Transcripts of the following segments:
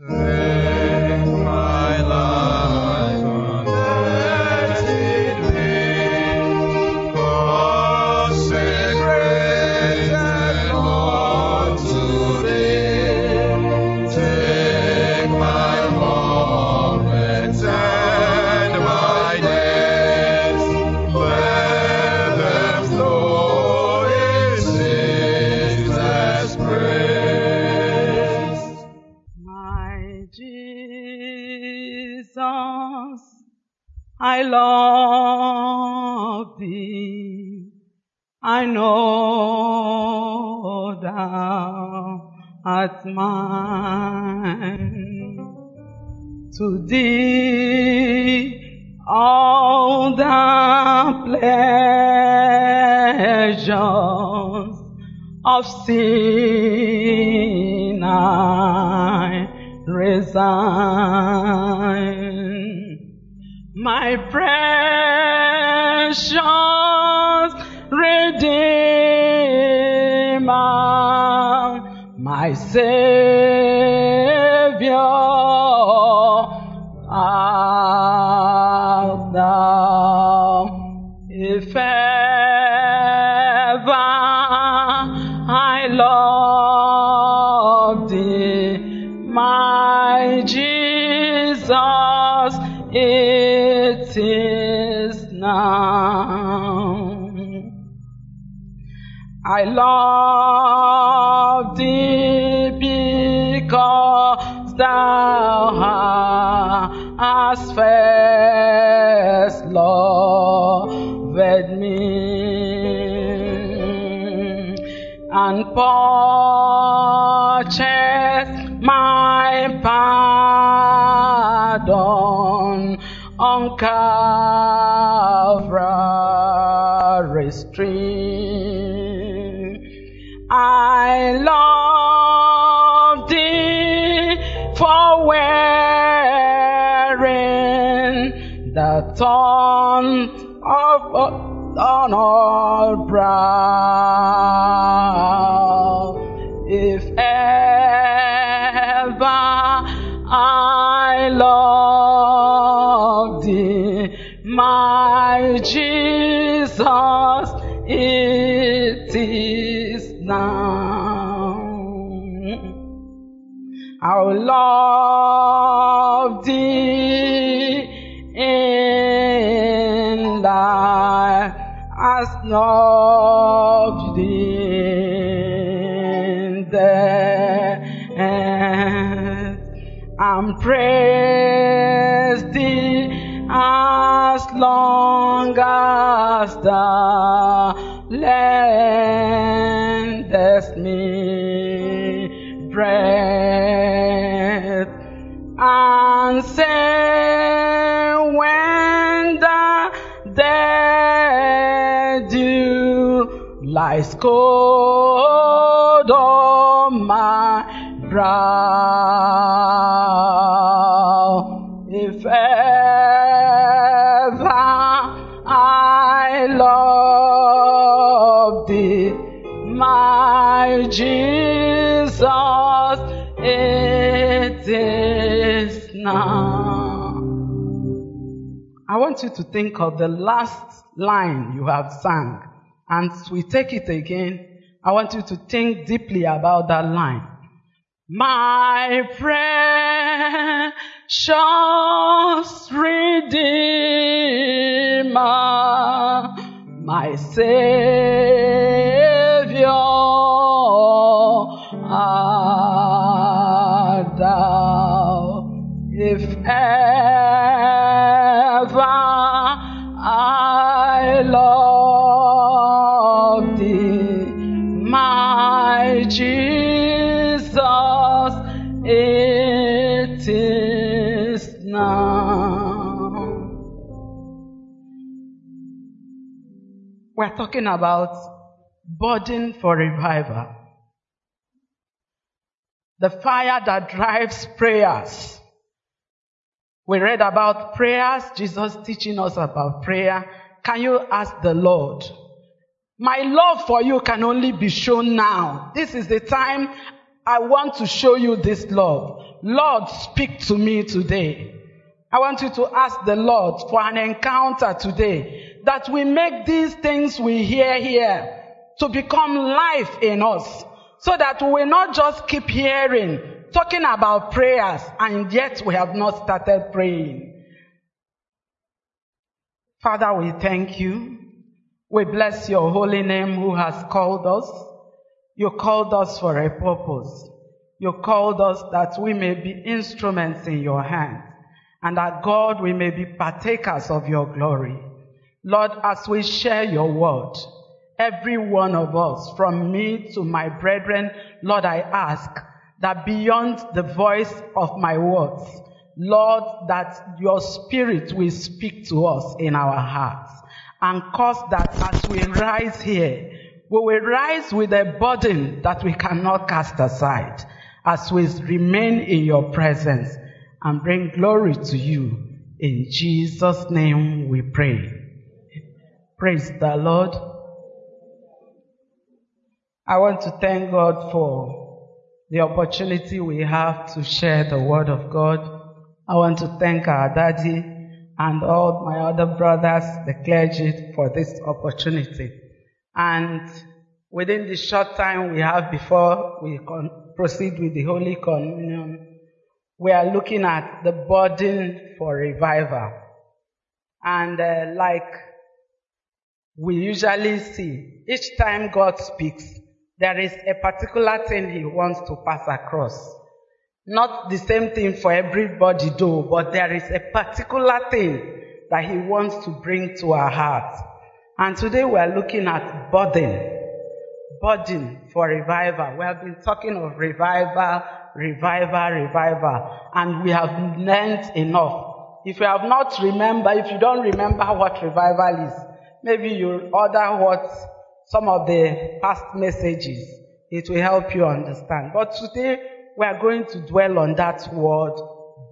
Take it is now. I love thee because thou hast first loved me and purchased my pardon Calvary's tree. I love thee for wearing the thorn of on our brow. Lendest me breath and say when the dead dew lies cold on my brow. To think of the last line you have sung, and we take it again. I want you to think deeply about that line. My precious Redeemer, my Savior, We're talking about burden for revival. The fire that drives prayers. We read about prayers, Jesus teaching us about prayer. Can you ask the Lord? My love for you can only be shown now. This is the time I want to show you this love. Lord, speak to me today. I want you to ask the Lord for an encounter today that we make these things we hear here to become life in us so that we will not just keep hearing, talking about prayers and yet we have not started praying. Father, we thank you. We bless your holy name who has called us. You called us for a purpose. You called us that we may be instruments in your hands and that God we may be partakers of your glory. Lord, as we share your word, every one of us, from me to my brethren, Lord, I ask that beyond the voice of my words, Lord, that your spirit will speak to us in our hearts and cause that as we rise here, we will rise with a burden that we cannot cast aside as we remain in your presence and bring glory to you. In Jesus' name we pray. Praise the Lord. I want to thank God for the opportunity we have to share the word of God. I want to thank our daddy and all my other brothers, the clergy, for this opportunity. And within the short time we have before we proceed with the Holy Communion, we are looking at the burden for revival. And uh, like we usually see, each time God speaks, there is a particular thing He wants to pass across. Not the same thing for everybody though, but there is a particular thing that He wants to bring to our hearts. And today we are looking at burden. Burden for revival. We have been talking of revival, revival, revival, and we have learned enough. If you have not remember, if you don't remember what revival is, maybe you order what some of the past messages. It will help you understand. But today we are going to dwell on that word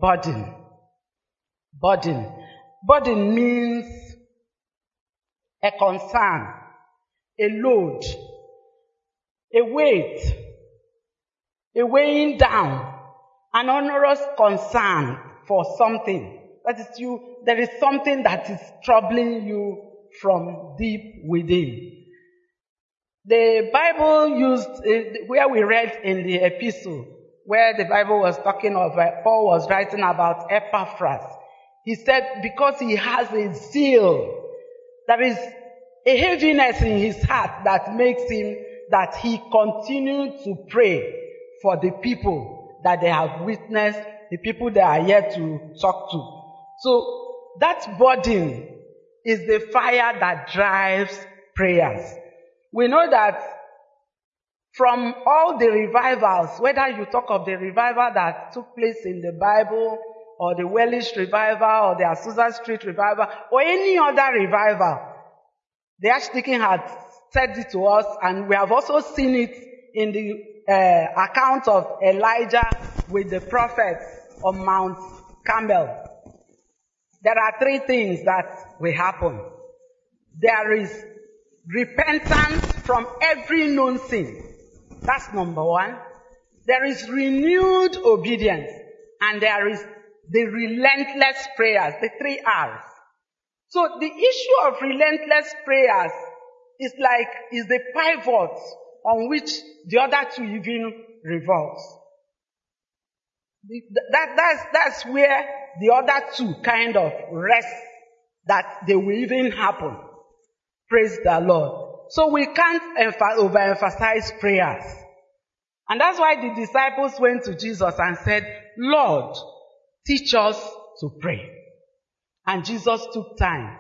burden. Burden. Burden means a concern, a load, a weight, a weighing down, an onerous concern for something. That is you, there is something that is troubling you from deep within. The Bible used, uh, where we read in the epistle, where the Bible was talking of, uh, Paul was writing about Epaphras. He said, because he has a zeal, there is a heaviness in his heart that makes him, that he continued to pray for the people that they have witnessed, the people they are yet to talk to. So that burden is the fire that drives prayers. We know that from all the revivals, whether you talk of the revival that took place in the Bible, or the Welsh revival, or the Azusa Street revival, or any other revival, the Archdeacon had said it to us, and we have also seen it in the uh, account of Elijah with the prophets on Mount Carmel. There are three things that will happen. There is repentance from every known sin. That's number one. There is renewed obedience. And there is the relentless prayers, the three R's. So the issue of relentless prayers is like, is the pivot on which the other two even revolves. That, that's, that's where the other two kind of rest that they will even happen. Praise the Lord. So we can't emph- overemphasize prayers. And that's why the disciples went to Jesus and said, Lord, teach us to pray. And Jesus took time.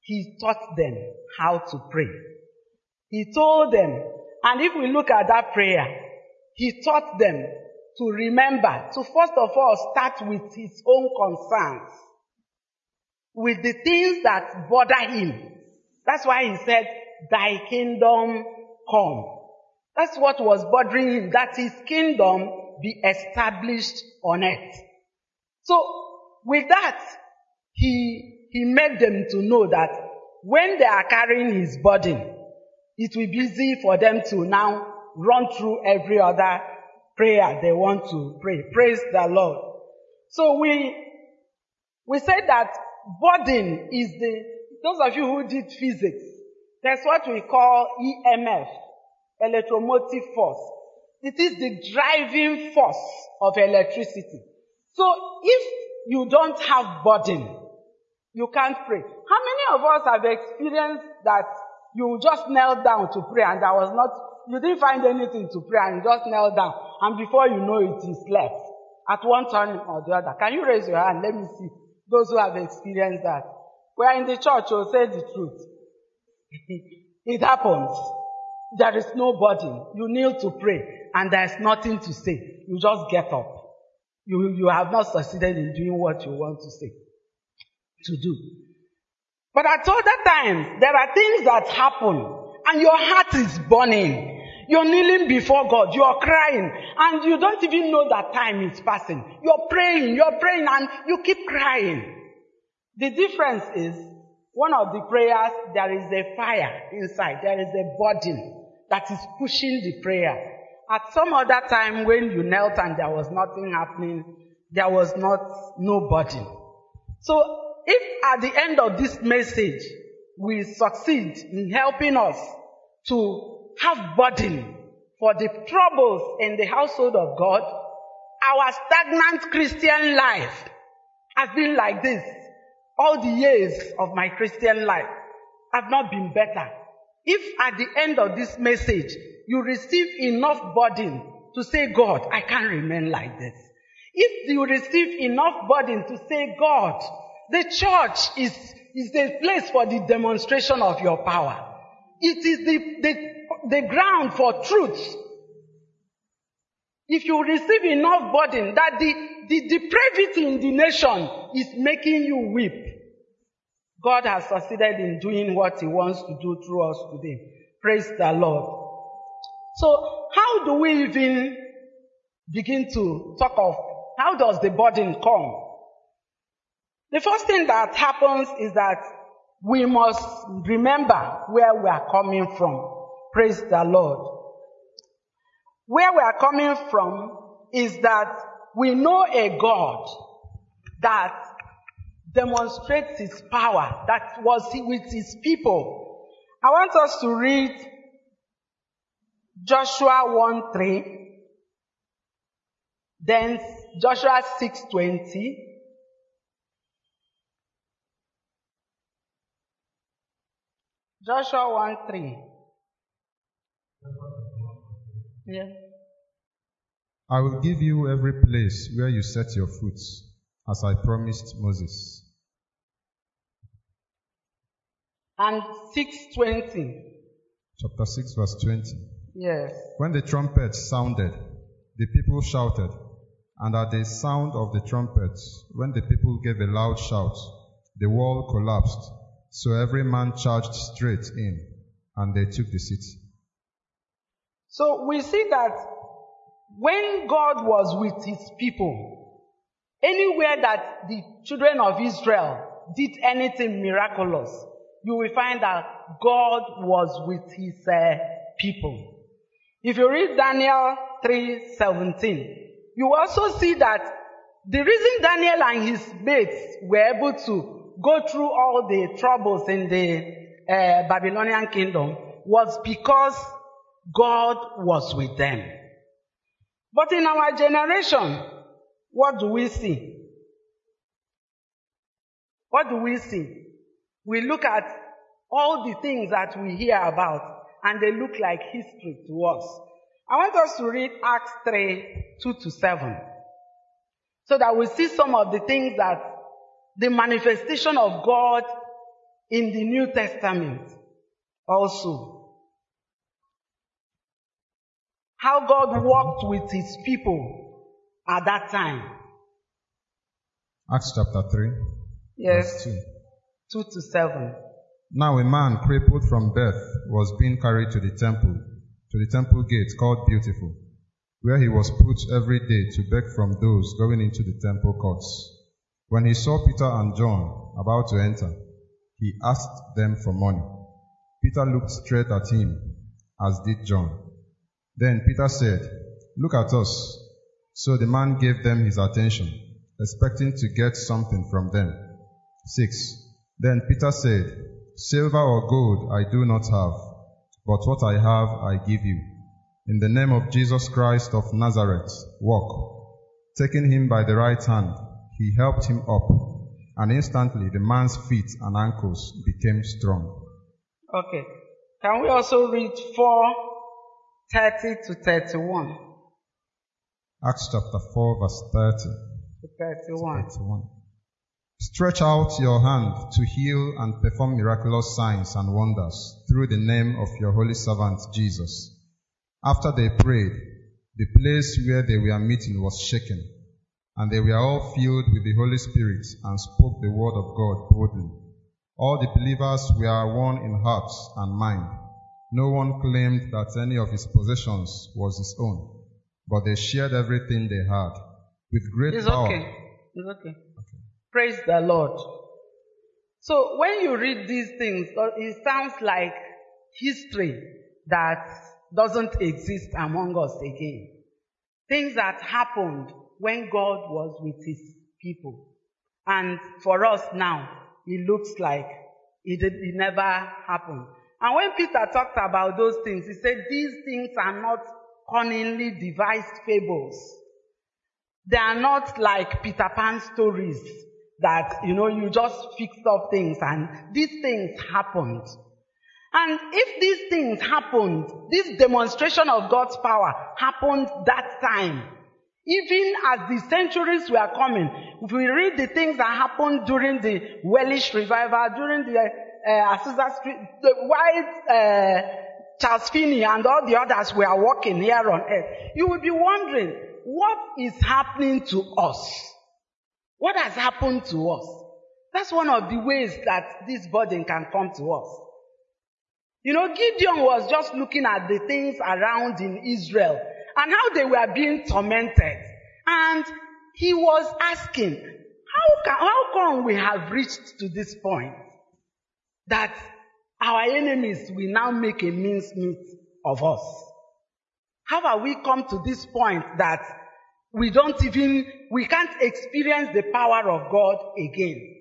He taught them how to pray. He told them, and if we look at that prayer, he taught them to remember to first of all start with his own concerns, with the things that bother him. That's why he said, Thy kingdom come. That's what was bothering him, that his kingdom be established on earth. So, with that, he, he made them to know that when they are carrying his burden, it will be easy for them to now run through every other prayer they want to pray. Praise the Lord. So we, we said that burden is the, those of you who did physics, that's what we call EMF, electromotive force. It is the driving force of electricity. So if you don't have burden, you can't pray. How many of us have experienced that you just knelt down to pray and there was not, you didn't find anything to pray and you just knelt down and before you know it, you slept at one turn or the other. Can you raise your hand? Let me see those who have experienced that. We are in the church, you'll say the truth. it happens. There is no burden. You kneel to pray and there's nothing to say. You just get up. You, you have not succeeded in doing what you want to say, to do. But at other times, there are things that happen and your heart is burning. You're kneeling before God, you're crying, and you don't even know that time is passing. You're praying, you're praying, and you keep crying. The difference is, one of the prayers, there is a fire inside, there is a burden that is pushing the prayer. At some other time when you knelt and there was nothing happening, there was not no burden. So if at the end of this message we succeed in helping us to have burden for the troubles in the household of God, our stagnant Christian life has been like this. All the years of my Christian life have not been better. If at the end of this message you receive enough burden to say, God, I can't remain like this. If you receive enough burden to say, God, the church is, is a place for the demonstration of your power. It is the, the, the ground for truth. If you receive enough burden that the, the depravity in the nation is making you weep, God has succeeded in doing what He wants to do through us today. Praise the Lord. So, how do we even begin to talk of how does the burden come? The first thing that happens is that we must remember where we are coming from. Praise the Lord. Where we are coming from is that we know a God that demonstrates his power, that was with his people. I want us to read Joshua 1 3, then Joshua 6 20, Joshua 1 3. Yeah. I will give you every place where you set your foot, as I promised Moses. And 620. Chapter 6, verse 20. Yes. When the trumpets sounded, the people shouted, and at the sound of the trumpets, when the people gave a loud shout, the wall collapsed, so every man charged straight in, and they took the city. So we see that when God was with his people, anywhere that the children of Israel did anything miraculous, you will find that God was with his uh, people. If you read Daniel 3:17, you also see that the reason Daniel and his mates were able to go through all the troubles in the uh, Babylonian kingdom was because God was with them. But in our generation, what do we see? What do we see? We look at all the things that we hear about and they look like history to us. I want us to read Acts 3, 2 to 7. So that we see some of the things that the manifestation of God in the New Testament also. How God walked with his people at that time. Acts chapter 3, Yes, verse 2. 2 to 7. Now a man crippled from birth was being carried to the temple, to the temple gate called Beautiful, where he was put every day to beg from those going into the temple courts. When he saw Peter and John about to enter, he asked them for money. Peter looked straight at him, as did John. Then Peter said, Look at us. So the man gave them his attention, expecting to get something from them. 6. Then Peter said, Silver or gold I do not have, but what I have I give you. In the name of Jesus Christ of Nazareth, walk. Taking him by the right hand, he helped him up, and instantly the man's feet and ankles became strong. Okay. Can we also read 4 30 to 31? Acts chapter 4 verse 30 To 31. 31. Stretch out your hand to heal and perform miraculous signs and wonders through the name of your holy servant Jesus. After they prayed, the place where they were meeting was shaken, and they were all filled with the Holy Spirit and spoke the word of God boldly. All the believers were one in heart and mind. No one claimed that any of his possessions was his own, but they shared everything they had. With great It's power, okay. It's okay. Praise the Lord. So when you read these things, uh, it sounds like history that doesn't exist among us again. Things that happened when God was with his people. And for us now, it looks like it, did- it never happened. And when Peter talked about those things, he said these things are not cunningly devised fables. They are not like Peter Pan stories that, you know, you just fix up things and these things happened. And if these things happened, this demonstration of God's power happened that time. Even as the centuries were coming, if we read the things that happened during the Welsh revival, during the uh, Azusa Street, the white uh, Charles Finney and all the others were walking here on earth, you will be wondering, what is happening to us? What has happened to us? That's one of the ways that this burden can come to us. You know, Gideon was just looking at the things around in Israel and how they were being tormented. And he was asking, how can, how come we have reached to this point that our enemies will now make a mincemeat of us? How have we come to this point that we don't even, we can't experience the power of God again?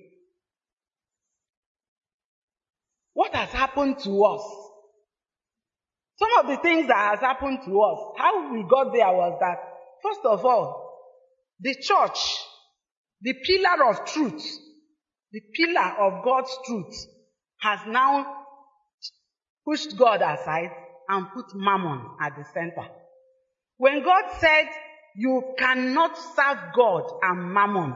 What has happened to us? Some of the things that has happened to us, how we got there was that, first of all, the church, the pillar of truth, the pillar of God's truth, has now pushed God aside and put mammon at the center. When God said, you cannot serve God and mammon,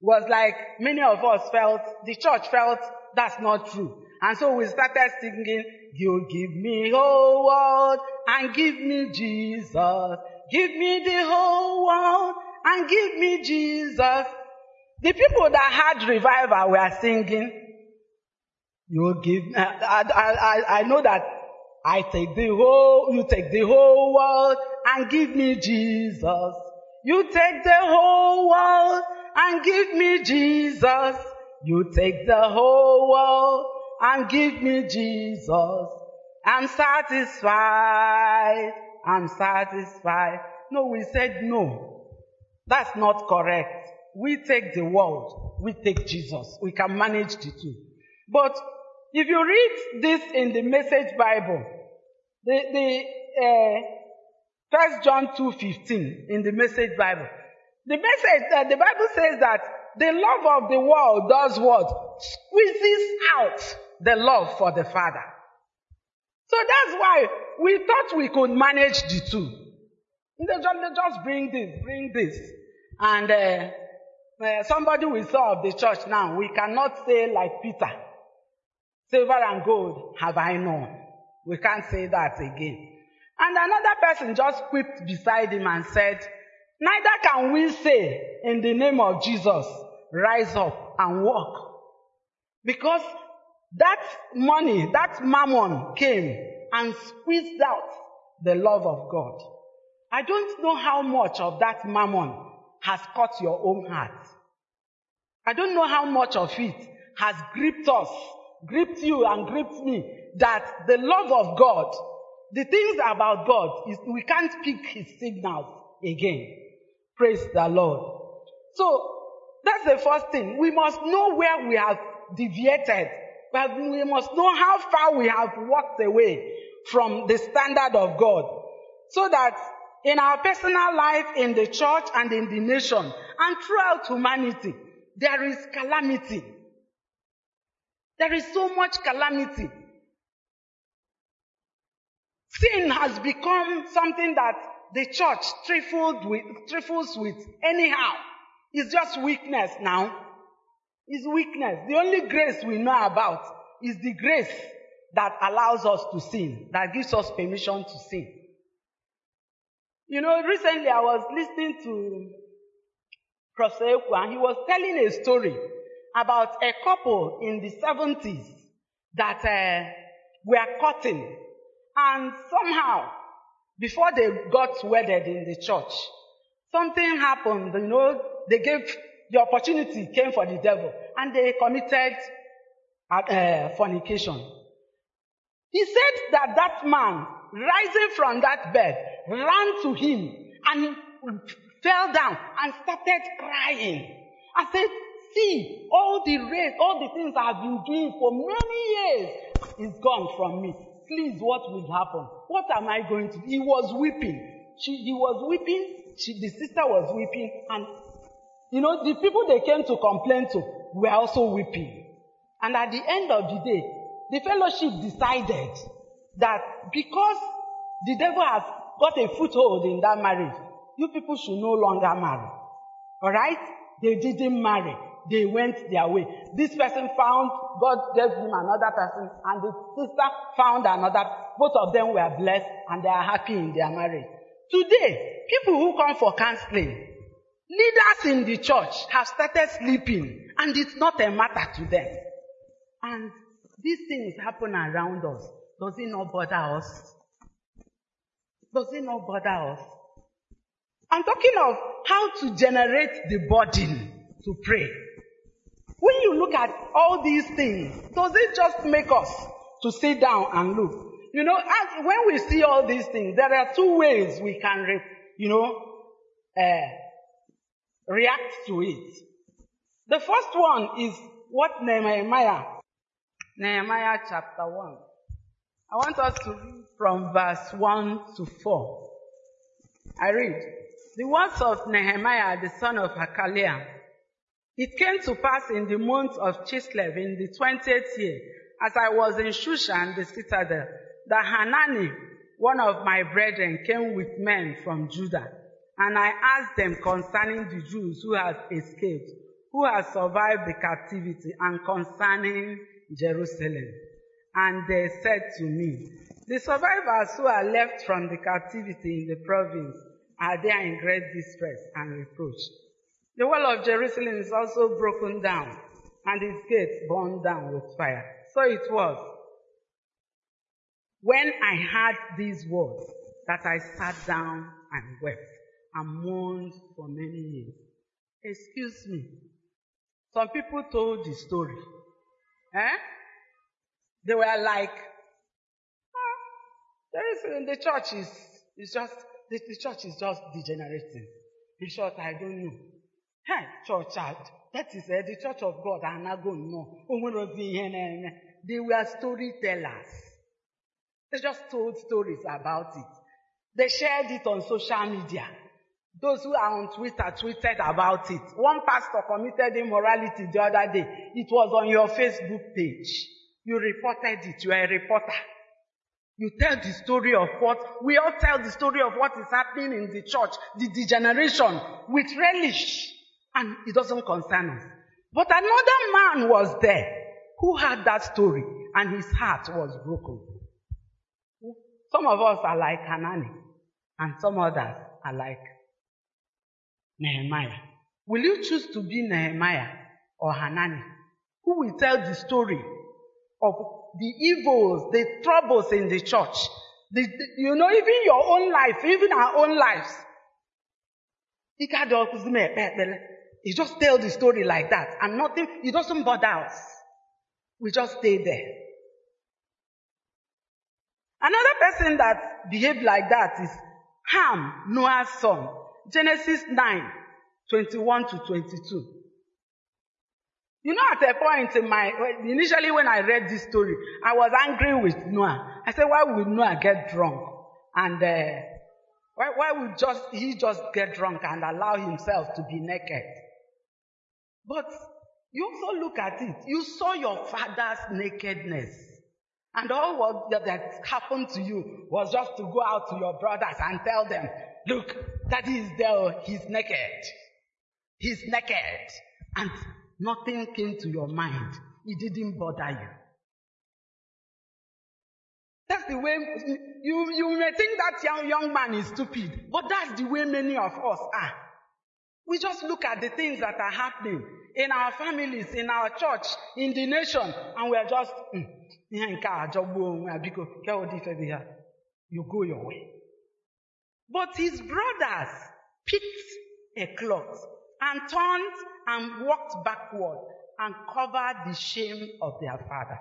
was like many of us felt, the church felt that's not true. And so we started singing, you give me oh, whole world and give me Jesus. Give me the whole world and give me Jesus. The people that had revival were singing, you give, I, I, I, I know that I take the whole, you take the whole world and give me Jesus. You take the whole world and give me Jesus. You take the whole world and give me Jesus. I'm satisfied. I'm satisfied. No, we said no. That's not correct. We take the world. We take Jesus. We can manage the two. But if you read this in the Message Bible, the, the uh, First John 2.15 in the Message Bible, the message, uh, the Bible says that the love of the world does what? Squeezes out the love for the Father. So that's why we thought we could manage the two. They just, they just bring this, bring this. And uh, uh, somebody we saw of the church now, we cannot say like Peter, silver and gold have I known. We can't say that again. And another person just quipped beside him and said, Neither can we say in the name of Jesus, rise up and walk. Because that money, that mammon came and squeezed out the love of God. I don't know how much of that mammon has caught your own heart. I don't know how much of it has gripped us, gripped you and gripped me, that the love of God, the things about God is we can't pick his signals again. Praise the Lord. So that's the first thing. We must know where we have deviated, but we must know how far we have walked away from the standard of God. So that in our personal life, in the church and in the nation, and throughout humanity, there is calamity. There is so much calamity. Sin has become something that the church trifled with, trifles with anyhow. It's just weakness now. It's weakness. The only grace we know about is the grace that allows us to sin, that gives us permission to sin. You know, recently I was listening to Professor and he was telling a story about a couple in the 70s that uh, were cutting. And somehow, before they got wedded in the church, something happened, you know, they gave, the opportunity came for the devil and they committed uh, fornication. He said that that man, rising from that bed, ran to him and fell down and started crying. I said, see, all the race, all the things I've been doing for many years is gone from me. Please, what will happen? What am I going to do? He was weeping. She, he was weeping. She, the sister was weeping. And, you know, the people they came to complain to were also weeping. And at the end of the day, the fellowship decided that because the devil has got a foothold in that marriage, you people should no longer marry. Alright? They didn't marry. They went their way. This person found, God gave him another person, and the sister found another. Both of them were blessed, and they are happy in their marriage. Today, people who come for counseling, leaders in the church have started sleeping, and it's not a matter to them. And these things happen around us. Does it not bother us? Does it not bother us? I'm talking of how to generate the burden to pray. When you look at all these things, does it just make us to sit down and look? You know, when we see all these things, there are two ways we can, you know, uh, react to it. The first one is what Nehemiah, Nehemiah chapter 1. I want us to read from verse 1 to 4. I read, the words of Nehemiah, the son of Hachaliah. It came to pass in the month of Chislev in the twentieth year, as I was in Shushan, the citadel, that Hanani, one of my brethren, came with men from Judah. And I asked them concerning the Jews who had escaped, who had survived the captivity, and concerning Jerusalem. And they said to me, The survivors who are left from the captivity in the province are there in great distress and reproach. The wall of Jerusalem is also broken down, and its gates burned down with fire. So it was when I heard these words that I sat down and wept and mourned for many years. Excuse me. Some people told the story. Eh? They were like, oh, there is, eh, the church is, is just, the, the church is just degenerating. In short, I don't know. Hey, church, ah, that is uh, the church of God. I'm not going no. They were storytellers. They just told stories about it. They shared it on social media. Those who are on Twitter tweeted about it. One pastor committed immorality the other day. It was on your Facebook page. You reported it. You are a reporter. You tell the story of what, we all tell the story of what is happening in the church, the degeneration, with relish. And it doesn't concern us. But another man was there who had that story and his heart was broken. Some of us are like Hanani and some others are like Nehemiah. Will you choose to be Nehemiah or Hanani? Who will tell the story of the evils, the troubles in the church? The, the, you know, even your own life, even our own lives. He just tell the story like that and nothing, it doesn't bother us. We just stay there. Another person that behaved like that is Ham, Noah's son. Genesis 9, 21 to 22. You know, at a point in my, initially when I read this story, I was angry with Noah. I said, why would Noah get drunk? And, uh, why, why would just, he just get drunk and allow himself to be naked? But you also look at it. You saw your father's nakedness. And all what that, happened to you was just to go out to your brothers and tell them, look, daddy is there, he's naked. He's naked. And nothing came to your mind. It didn't bother you. That's the way you, you may think that young, young man is stupid, but that's the way many of us are. We just look at the things that are happening in our families, in our church, in the nation, and we are just, "Hmm, ihe nke a jọgbuo onwe ya, biko, nke a ụdị ife dị ya." you go your way. But his brothers picked a cloth and turned and walked backward and covered the shame of their father.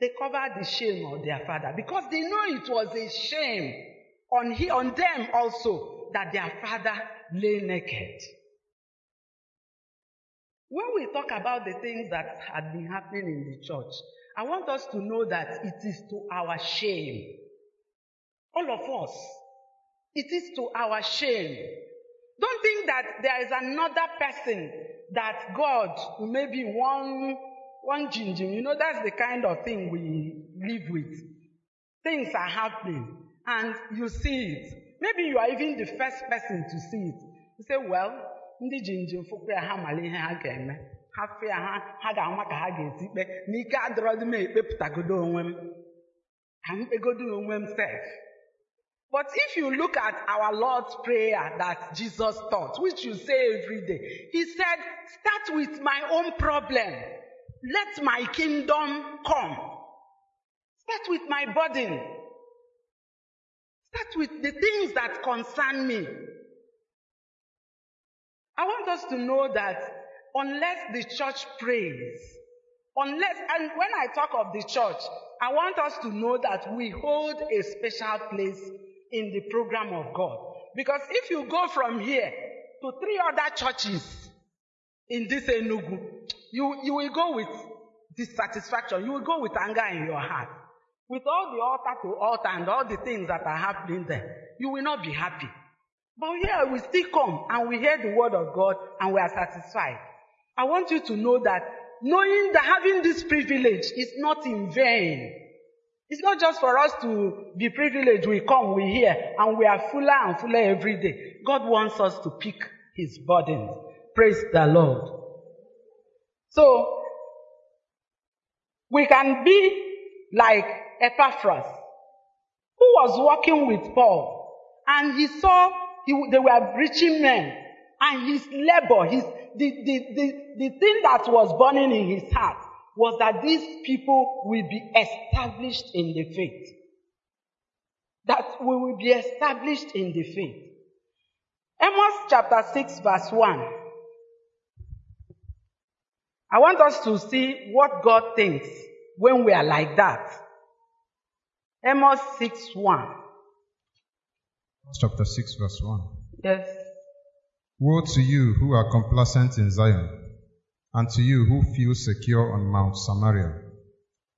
They covered the shame of their father because they know it was a shame on, he, on them also that their father lay naked. When we talk about the things that had been happening in the church, I want us to know that it is to our shame. All of us. It is to our shame. Don't think that there is another person that God, maybe one, one jinjin, you know, that's the kind of thing we live with. Things are happening and you see it. Maybe you are even the first person to see it. You say, well, ndị jinjin fụkwa ha mara ihe ha ga-eme. Ha fụ ya ha, ha ga-ama ka ha ga-esi kpe. N'ike adịrọdị m ekpepụtagodo onwe m. Ka m kpegodo onwe m sef. But if you look at our Lord's prayer that Jesus taught, which you say every day, He said, start with my own problem. Let my kingdom come. Start with my burden. Start with the things that concern me. I want us to know that unless the church prays, unless, and when I talk of the church, I want us to know that we hold a special place in the program of God. Because if you go from here to three other churches in this Enugu, you, you will go with dissatisfaction. You will go with anger in your heart. With all the altar to altar and all the things that are happening there, you will not be happy. But here we still come and we hear the word of God and we are satisfied. I want you to know that knowing that having this privilege is not in vain. It's not just for us to be privileged. We come, we hear, and we are fuller and fuller every day. God wants us to pick his burdens. Praise the Lord. So, we can be like Epaphras, who was walking with Paul, and he saw he, they were reaching men, and his labor, his, the, the, the, the thing that was burning in his heart was that these people will be established in the faith. That we will be established in the faith. Amos chapter 6 verse 1. I want us to see what God thinks when we are like that. Amos 6 1. Chapter 6, verse 1. Yes. Woe to you who are complacent in Zion, and to you who feel secure on Mount Samaria,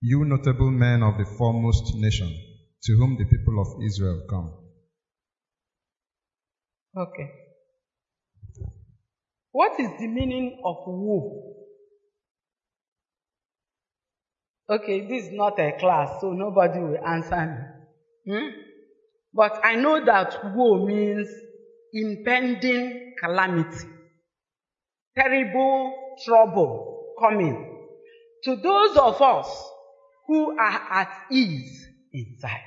you notable men of the foremost nation, to whom the people of Israel come. Okay. What is the meaning of woe? Okay, this is not a class, so nobody will answer me. Hmm? But I know that woe means impending calamity, terrible trouble coming to those of us who are at ease inside,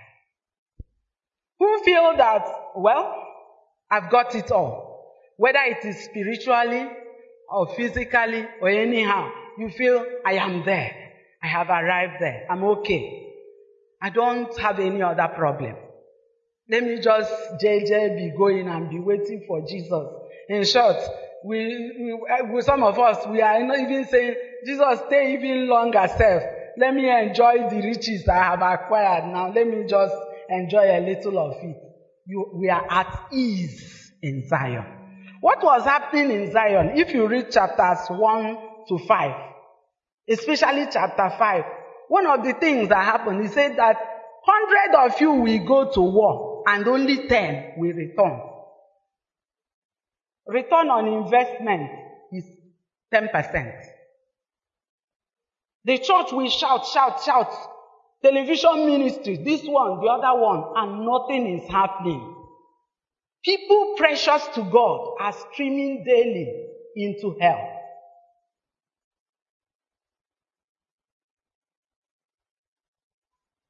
who feel that, well, I've got it all, whether it is spiritually or physically or anyhow, you feel I am there. I have arrived there. I'm okay. I don't have any other problem. Let me just JJ be going and be waiting for Jesus. In short, we, we, eh, with some of us, we are not even saying, Jesus, stay even longer, self. let me enjoy the riches I have acquired now. Let me just enjoy a little of it. You, we are at ease in Zion. What was happening in Zion, if you read chapters 1 to 5, especially chapter 5, one of the things that happened, he said that 100 of you will go to war and only 10 will return. Return on investment is 10%. The church will shout, shout, shout. Television ministries, this one, the other one, and nothing is happening. People precious to God are streaming daily into hell.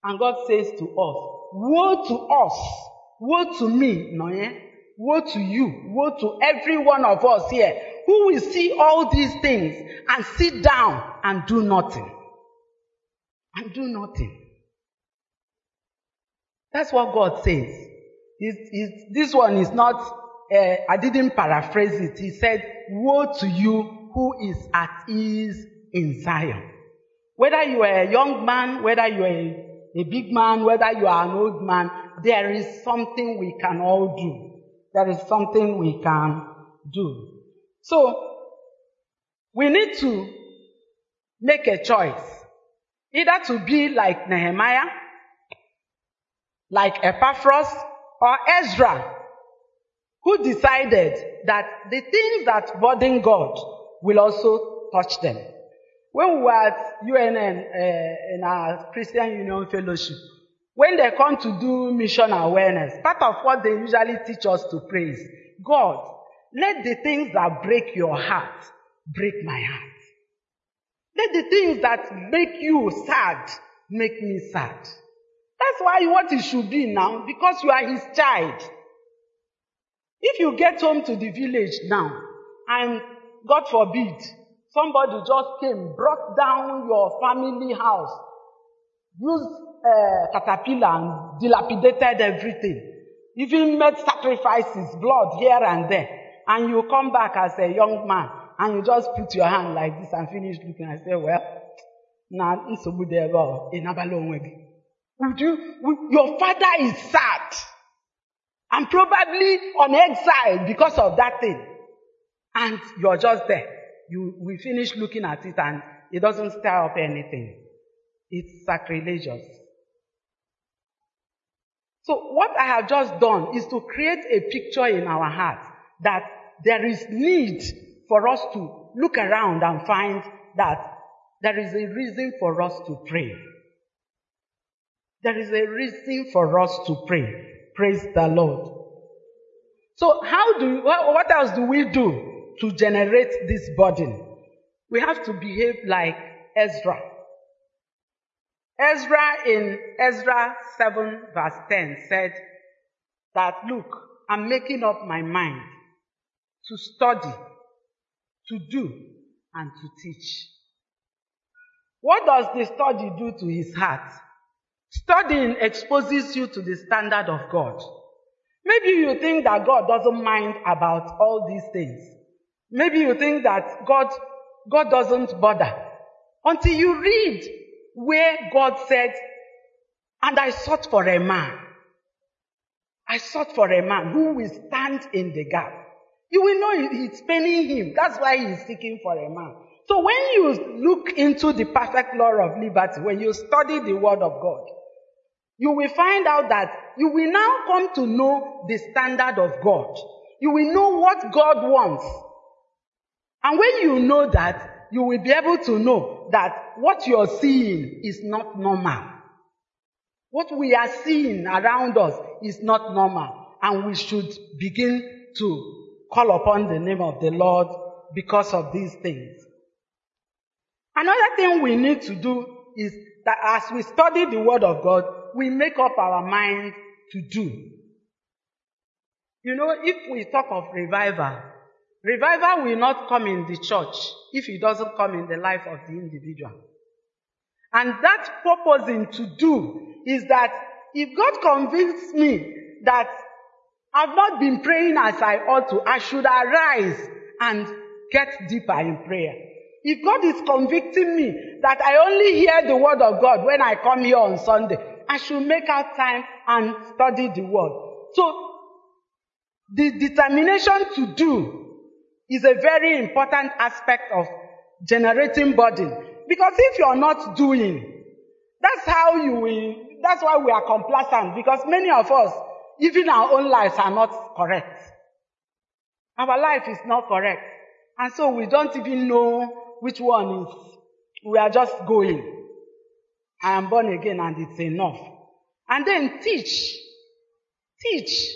And God says to us, Woe to us, woe to me, no, yeah? Woe to you, woe to every one of us here who will see all these things and sit down and do nothing. And do nothing. That's what God says. This one is not, uh, I didn't paraphrase it. He said, Woe to you who is at ease in Zion. Whether you are a young man, whether you are a, a big man, whether you are an old man, there is something we can all do. There is something we can do. So, we need to make a choice. Either to be like Nehemiah, like Epaphras, or Ezra, who decided that the things that burden God will also touch them. When we were at UNN, uh, in our Christian Union Fellowship, when they come to do mission awareness, part of what they usually teach us to pray is, God, let the things that break your heart break my heart. Let the things that make you sad make me sad. That's why what it should be now, because you are his child. If you get home to the village now, and God forbid, somebody just came, brought down your family house, used uh, caterpillar and dilapidated everything, even made sacrifices, blood here and there, and you come back as a young man, and you just put your hand like this and finish looking and say, well, na nsogbu dị ebe ọ. Would you, your father is sad and probably on exile because of that thing. And you're just there. You, we finish looking at it and it doesn't stir up anything. It's sacrilegious. So what I have just done is to create a picture in our hearts that there is need for us to look around and find that there is a reason for us to pray. There is a reason for us to pray. Praise the Lord. So how do, what else do we do to generate this burden? We have to behave like Ezra. Ezra in Ezra 7 verse 10 said that, look, I'm making up my mind to study, to do, and to teach. What does the study do to his heart? Studying exposes you to the standard of God. Maybe you think that God doesn't mind about all these things. Maybe you think that God, God doesn't bother. Until you read where God said, and I sought for a man. I sought for a man who will stand in the gap. You will know it's paining him. That's why he's seeking for a man. So when you look into the perfect law of liberty, when you study the word of God, you will find out that you will now come to know the standard of God. You will know what God wants. And when you know that, you will be able to know that what you're seeing is not normal. What we are seeing around us is not normal. And we should begin to call upon the name of the Lord because of these things. Another thing we need to do is that as we study the Word of God, we make up our mind to do. You know, if we talk of revival, revival will not come in the church if it doesn't come in the life of the individual. And that purposing to do is that if God convinces me that I've not been praying as I ought to, I should arise and get deeper in prayer. If God is convicting me that I only hear the word of God when I come here on Sunday, I should make out time and study the word. So, the determination to do is a very important aspect of generating burden. Because if you're not doing, that's how you will, that's why we are complacent. Because many of us, even our own lives are not correct. Our life is not correct. And so we don't even know which one is, we are just going. I am born again and it's enough. And then teach. Teach.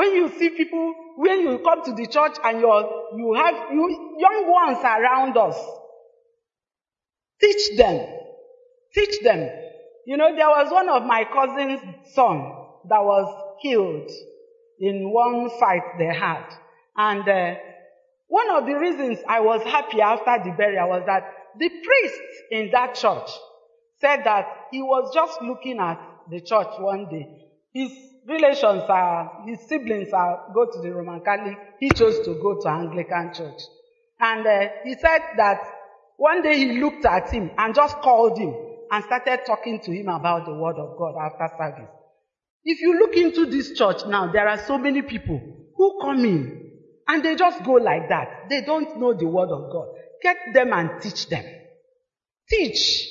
When you see people, when you come to the church and you're, you have you, young ones around us, teach them. Teach them. You know, there was one of my cousin's son that was killed in one fight they had. And uh, one of the reasons I was happy after the burial was that the priest in that church said that he was just looking at the church one day. His relations are, his siblings are, go to the Roman Catholic. He chose to go to Anglican church. And uh, he said that one day he looked at him and just called him and started talking to him about the word of God after service. If you look into this church now, there are so many people who come in and they just go like that. They don't know the word of God. Get them and teach them. Teach.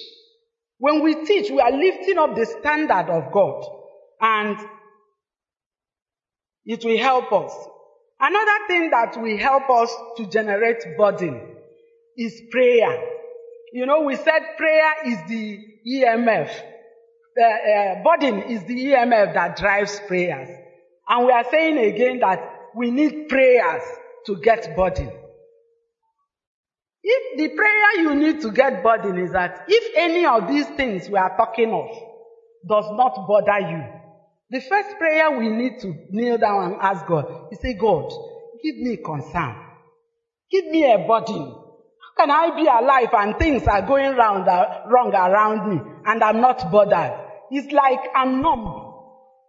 When we teach, we are lifting up the standard of God and it will help us. Another thing that will help us to generate burden is prayer. You know, we said prayer is the EMF. The uh, burden is the EMF that drives prayers. And we are saying again that we need prayers to get burden. If the prayer you need to get burden is that if any of these things we are talking of does not bother you, the first prayer we need to kneel down and ask God is say, God, give me concern. Give me a burden. How can I be alive and things are going round, uh, wrong around me and I'm not bothered? It's like I'm numb.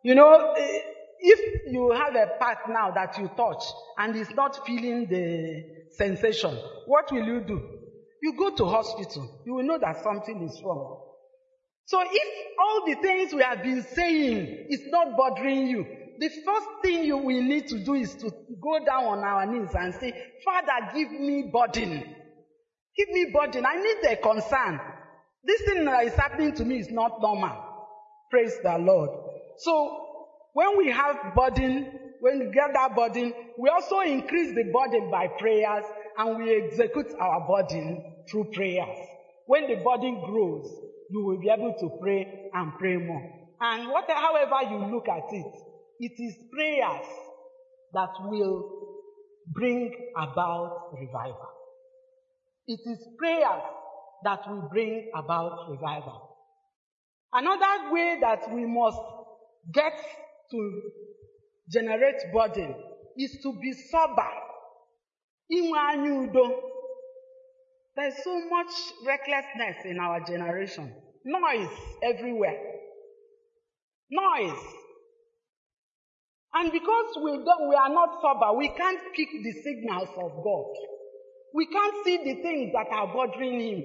You know, eh, if you have a part now that you touch and it's not feeling the sensation, what will you do? You go to hospital. You will know that something is wrong. So if all the things we have been saying is not bothering you, the first thing you will need to do is to go down on our knees and say, Father, give me burden. Give me burden. I need a concern. This thing that is happening to me is not normal. Praise the Lord. So when we have burden, when we get that burden, we also increase the burden by prayers and we execute our burden through prayers. When the burden grows, you will be able to pray and pray more. And what, however you look at it, it is prayers that will bring about revival. It is prayers that will bring about revival. Another way that we must get to generate burden is to be sober. Inwe anya udo. There's so much recklessness in our generation. Noise everywhere. Noise. And because we we are not sober, we can't pick the signals of God. We can't see the things that are bothering Him.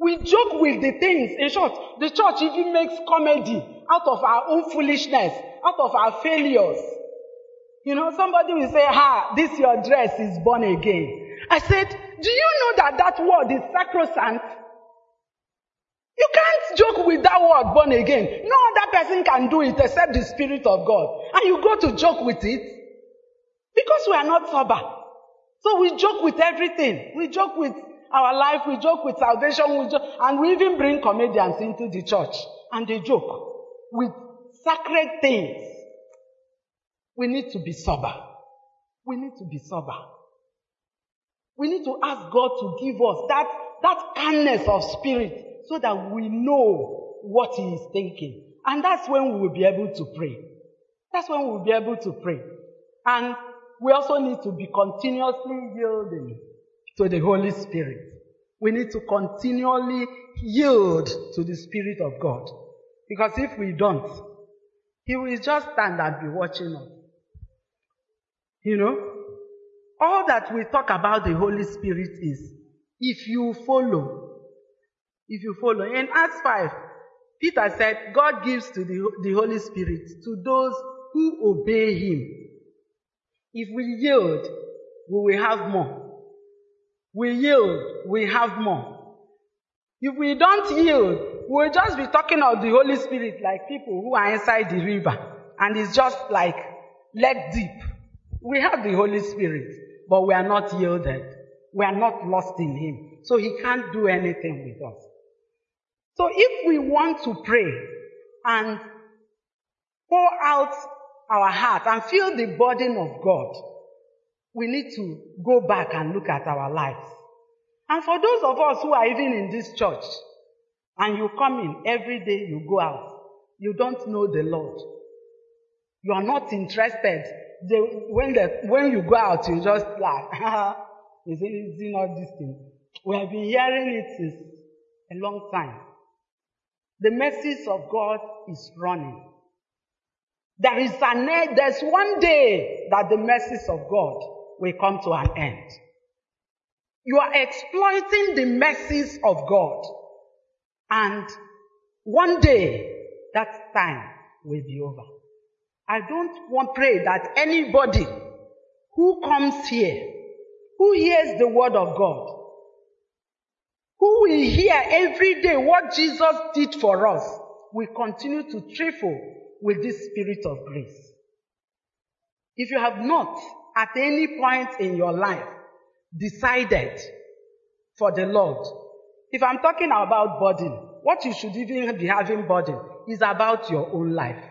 We joke with the things. In short, the church even makes comedy out of our own foolishness, out of our failures. You know, somebody will say, ha, this your dress is born again. I said, do you know that that word is sacrosanct? You can't joke with that word born again. No other person can do it except the Spirit of God. And you go to joke with it because we are not sober. So we joke with everything. We joke with our life, we joke with salvation, we joke, and we even bring comedians into the church and they joke with sacred things. We need to be sober. We need to be sober. We need to ask God to give us that, that calmness of spirit so that we know what He is thinking. And that's when we will be able to pray. That's when we will be able to pray. And we also need to be continuously yielding to the Holy Spirit. We need to continually yield to the Spirit of God. Because if we don't, He will just stand and be watching us. You know, all that we talk about the Holy Spirit is if you follow. If you follow. In Acts 5, Peter said, God gives to the, the Holy Spirit to those who obey Him. If we yield, we will have more. We yield, we have more. If we don't yield, we'll just be talking of the Holy Spirit like people who are inside the river and it's just like leg deep. We have the Holy Spirit, but we are not yielded. We are not lost in Him. So He can't do anything with us. So if we want to pray and pour out our heart and feel the burden of God, we need to go back and look at our lives. And for those of us who are even in this church, and you come in every day, you go out, you don't know the Lord. You are not interested. They, when, the, when you go out, you just laugh. is, it, is it not this thing? We have been hearing it since a long time. The message of God is running. There is an end, there's one day that the message of God will come to an end. You are exploiting the message of God. And one day, that time will be over. I don't want pray that anybody who comes here, who hears the word of God, who will hear every day what Jesus did for us, will continue to trifle with this spirit of grace. If you have not, at any point in your life, decided for the Lord, if I'm talking about burden, what you should even be having burden is about your own life.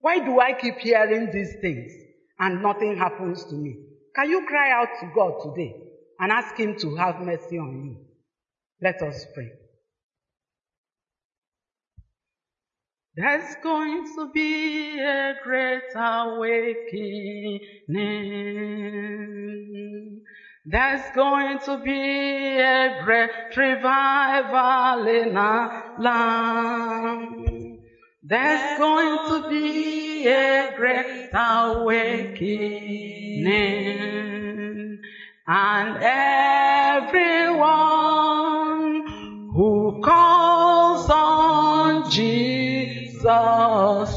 Why do I keep hearing these things and nothing happens to me? Can you cry out to God today and ask Him to have mercy on you? Let us pray. There's going to be a great awakening. There's going to be a great revival in our land. There's going to be a great awakening. And everyone who calls on Jesus'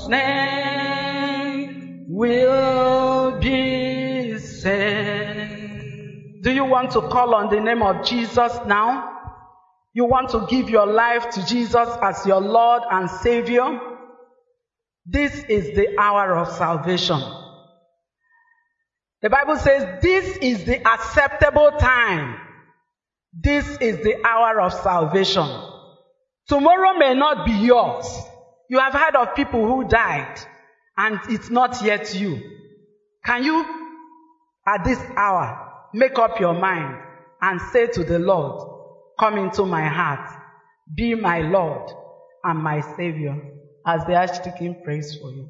name will be saved. Do you want to call on the name of Jesus now? You want to give your life to Jesus as your Lord and Savior? This is the hour of salvation. The Bible says this is the acceptable time. This is the hour of salvation. Tomorrow may not be yours. You have heard of people who died and it's not yet you. Can you, at this hour, make up your mind and say to the Lord, come into my heart, be my Lord and my Savior, as the Archdeacon prays for you.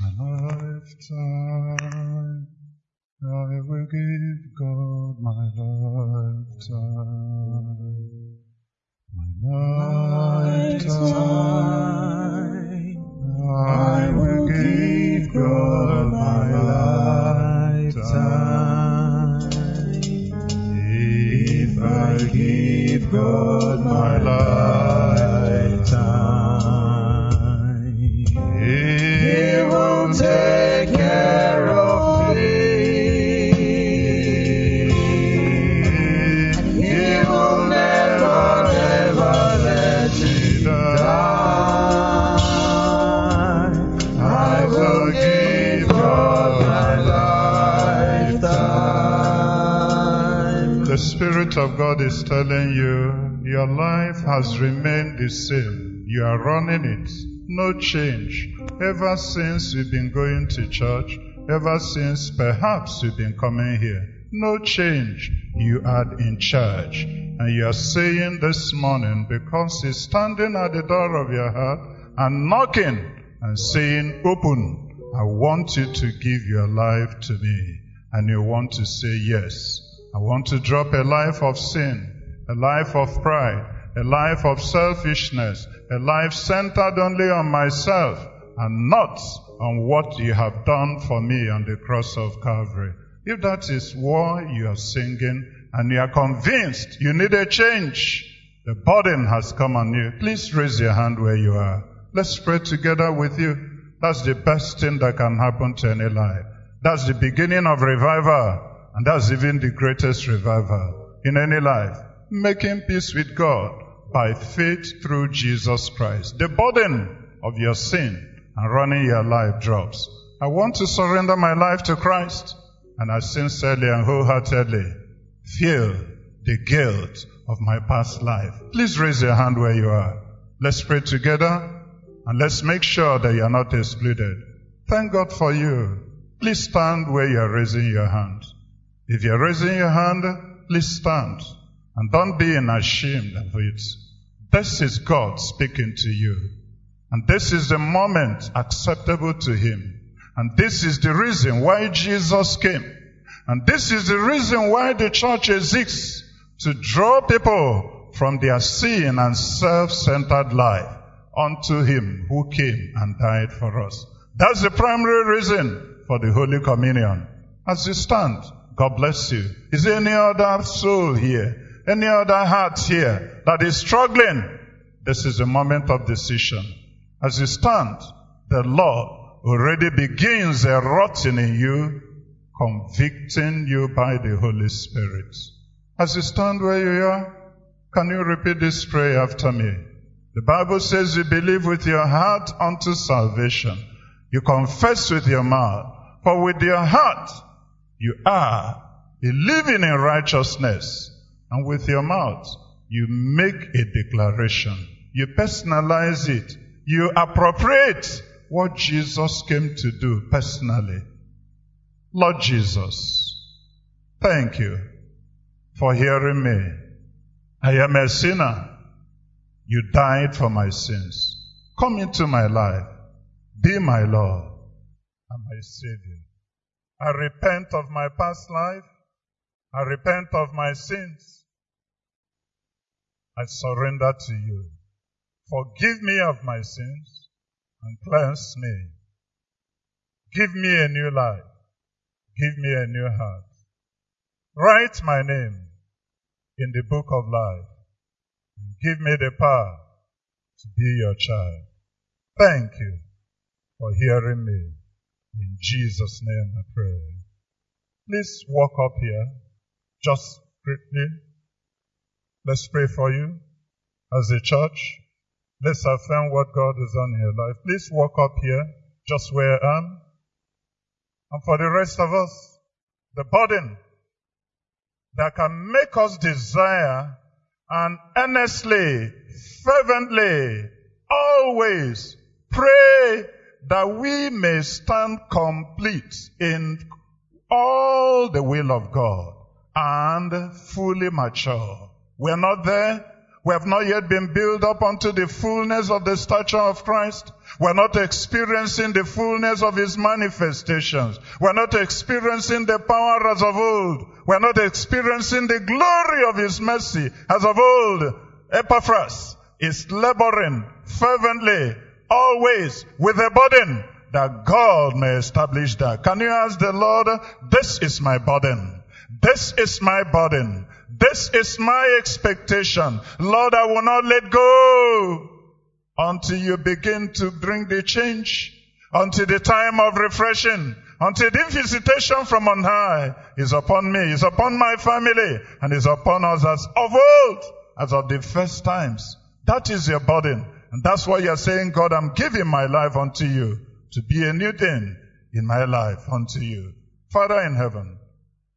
My lifetime, I will give God my lifetime. My lifetime, I will give God my lifetime. If I give God my lifetime, Spirit of God is telling you your life has remained the same. You are running it. No change. Ever since you've been going to church, ever since perhaps you've been coming here, no change. You are in charge. And you are saying this morning because He's standing at the door of your heart and knocking and saying, Open. I want you to give your life to me. And you want to say yes. I want to drop a life of sin, a life of pride, a life of selfishness, a life centered only on myself and not on what you have done for me on the cross of Calvary. If that is why you are singing and you are convinced you need a change, the burden has come on you, please raise your hand where you are. Let's pray together with you. That's the best thing that can happen to any life. That's the beginning of revival. And that's even the greatest revival in any life. Making peace with God by faith through Jesus Christ. The burden of your sin and running your life drops. I want to surrender my life to Christ. And I sincerely and wholeheartedly feel the guilt of my past life. Please raise your hand where you are. Let's pray together and let's make sure that you are not excluded. Thank God for you. Please stand where you are raising your hand. If you're raising your hand, please stand and don't be ashamed of it. This is God speaking to you. And this is the moment acceptable to Him. And this is the reason why Jesus came. And this is the reason why the church exists to draw people from their sin and self-centered life unto Him who came and died for us. That's the primary reason for the Holy Communion. As you stand, God bless you. Is there any other soul here? Any other heart here that is struggling? This is a moment of decision. As you stand, the Lord already begins erupting in you, convicting you by the Holy Spirit. As you stand where you are, can you repeat this prayer after me? The Bible says you believe with your heart unto salvation. You confess with your mouth. For with your heart you are believing in righteousness. And with your mouth you make a declaration. You personalize it. You appropriate what Jesus came to do personally. Lord Jesus, thank you for hearing me. I am a sinner. You died for my sins. Come into my life. Be my Lord and my Savior. I repent of my past life. I repent of my sins. I surrender to you. Forgive me of my sins and cleanse me. Give me a new life. Give me a new heart. Write my name in the book of life and give me the power to be your child. Thank you for hearing me. In Jesus' name I pray. Please walk up here just quickly. Let's pray for you as a church. Let's affirm what God has done in your life. Please walk up here just where I am. And for the rest of us, the burden that can make us desire and earnestly, fervently, always pray that we may stand complete in all the will of God and fully mature. We're not there. We have not yet been built up unto the fullness of the stature of Christ. We're not experiencing the fullness of His manifestations. We're not experiencing the power as of old. We're not experiencing the glory of His mercy as of old. Epaphras is laboring fervently, always with a burden that God may establish that. Can you ask the Lord, this is my burden. This is my burden. This is my expectation. Lord, I will not let go until you begin to bring the change, until the time of refreshing, until the visitation from on high is upon me, is upon my family, and is upon us as of old, as of the first times. That is your burden. And that's why you're saying, God, I'm giving my life unto you to be a new thing in my life unto you. Father in heaven,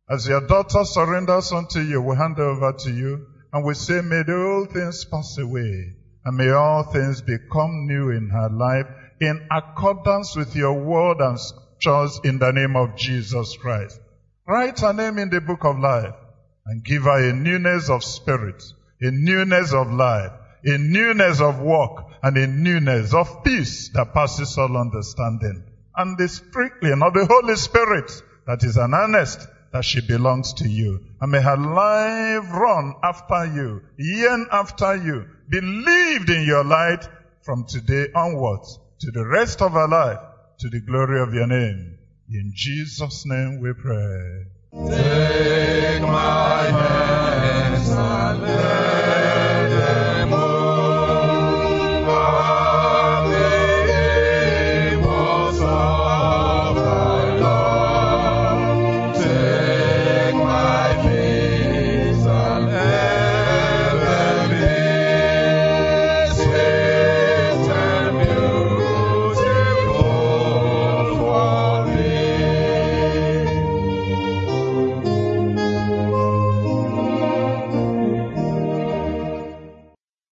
as your daughter surrenders unto you, we hand over to you and we say, may the old things pass away and may all things become new in her life in accordance with your word and scriptures in the name of Jesus Christ. Write her name in the book of life and give her a newness of spirit, a newness of life, in newness of work and in newness of peace that passes all understanding. And the sprinkling of the Holy Spirit that is an earnest that she belongs to you. And may her life run after you, yearn after you, believed in your light from today onwards to the rest of her life, to the glory of your name. In Jesus' name we pray. Take my hands and let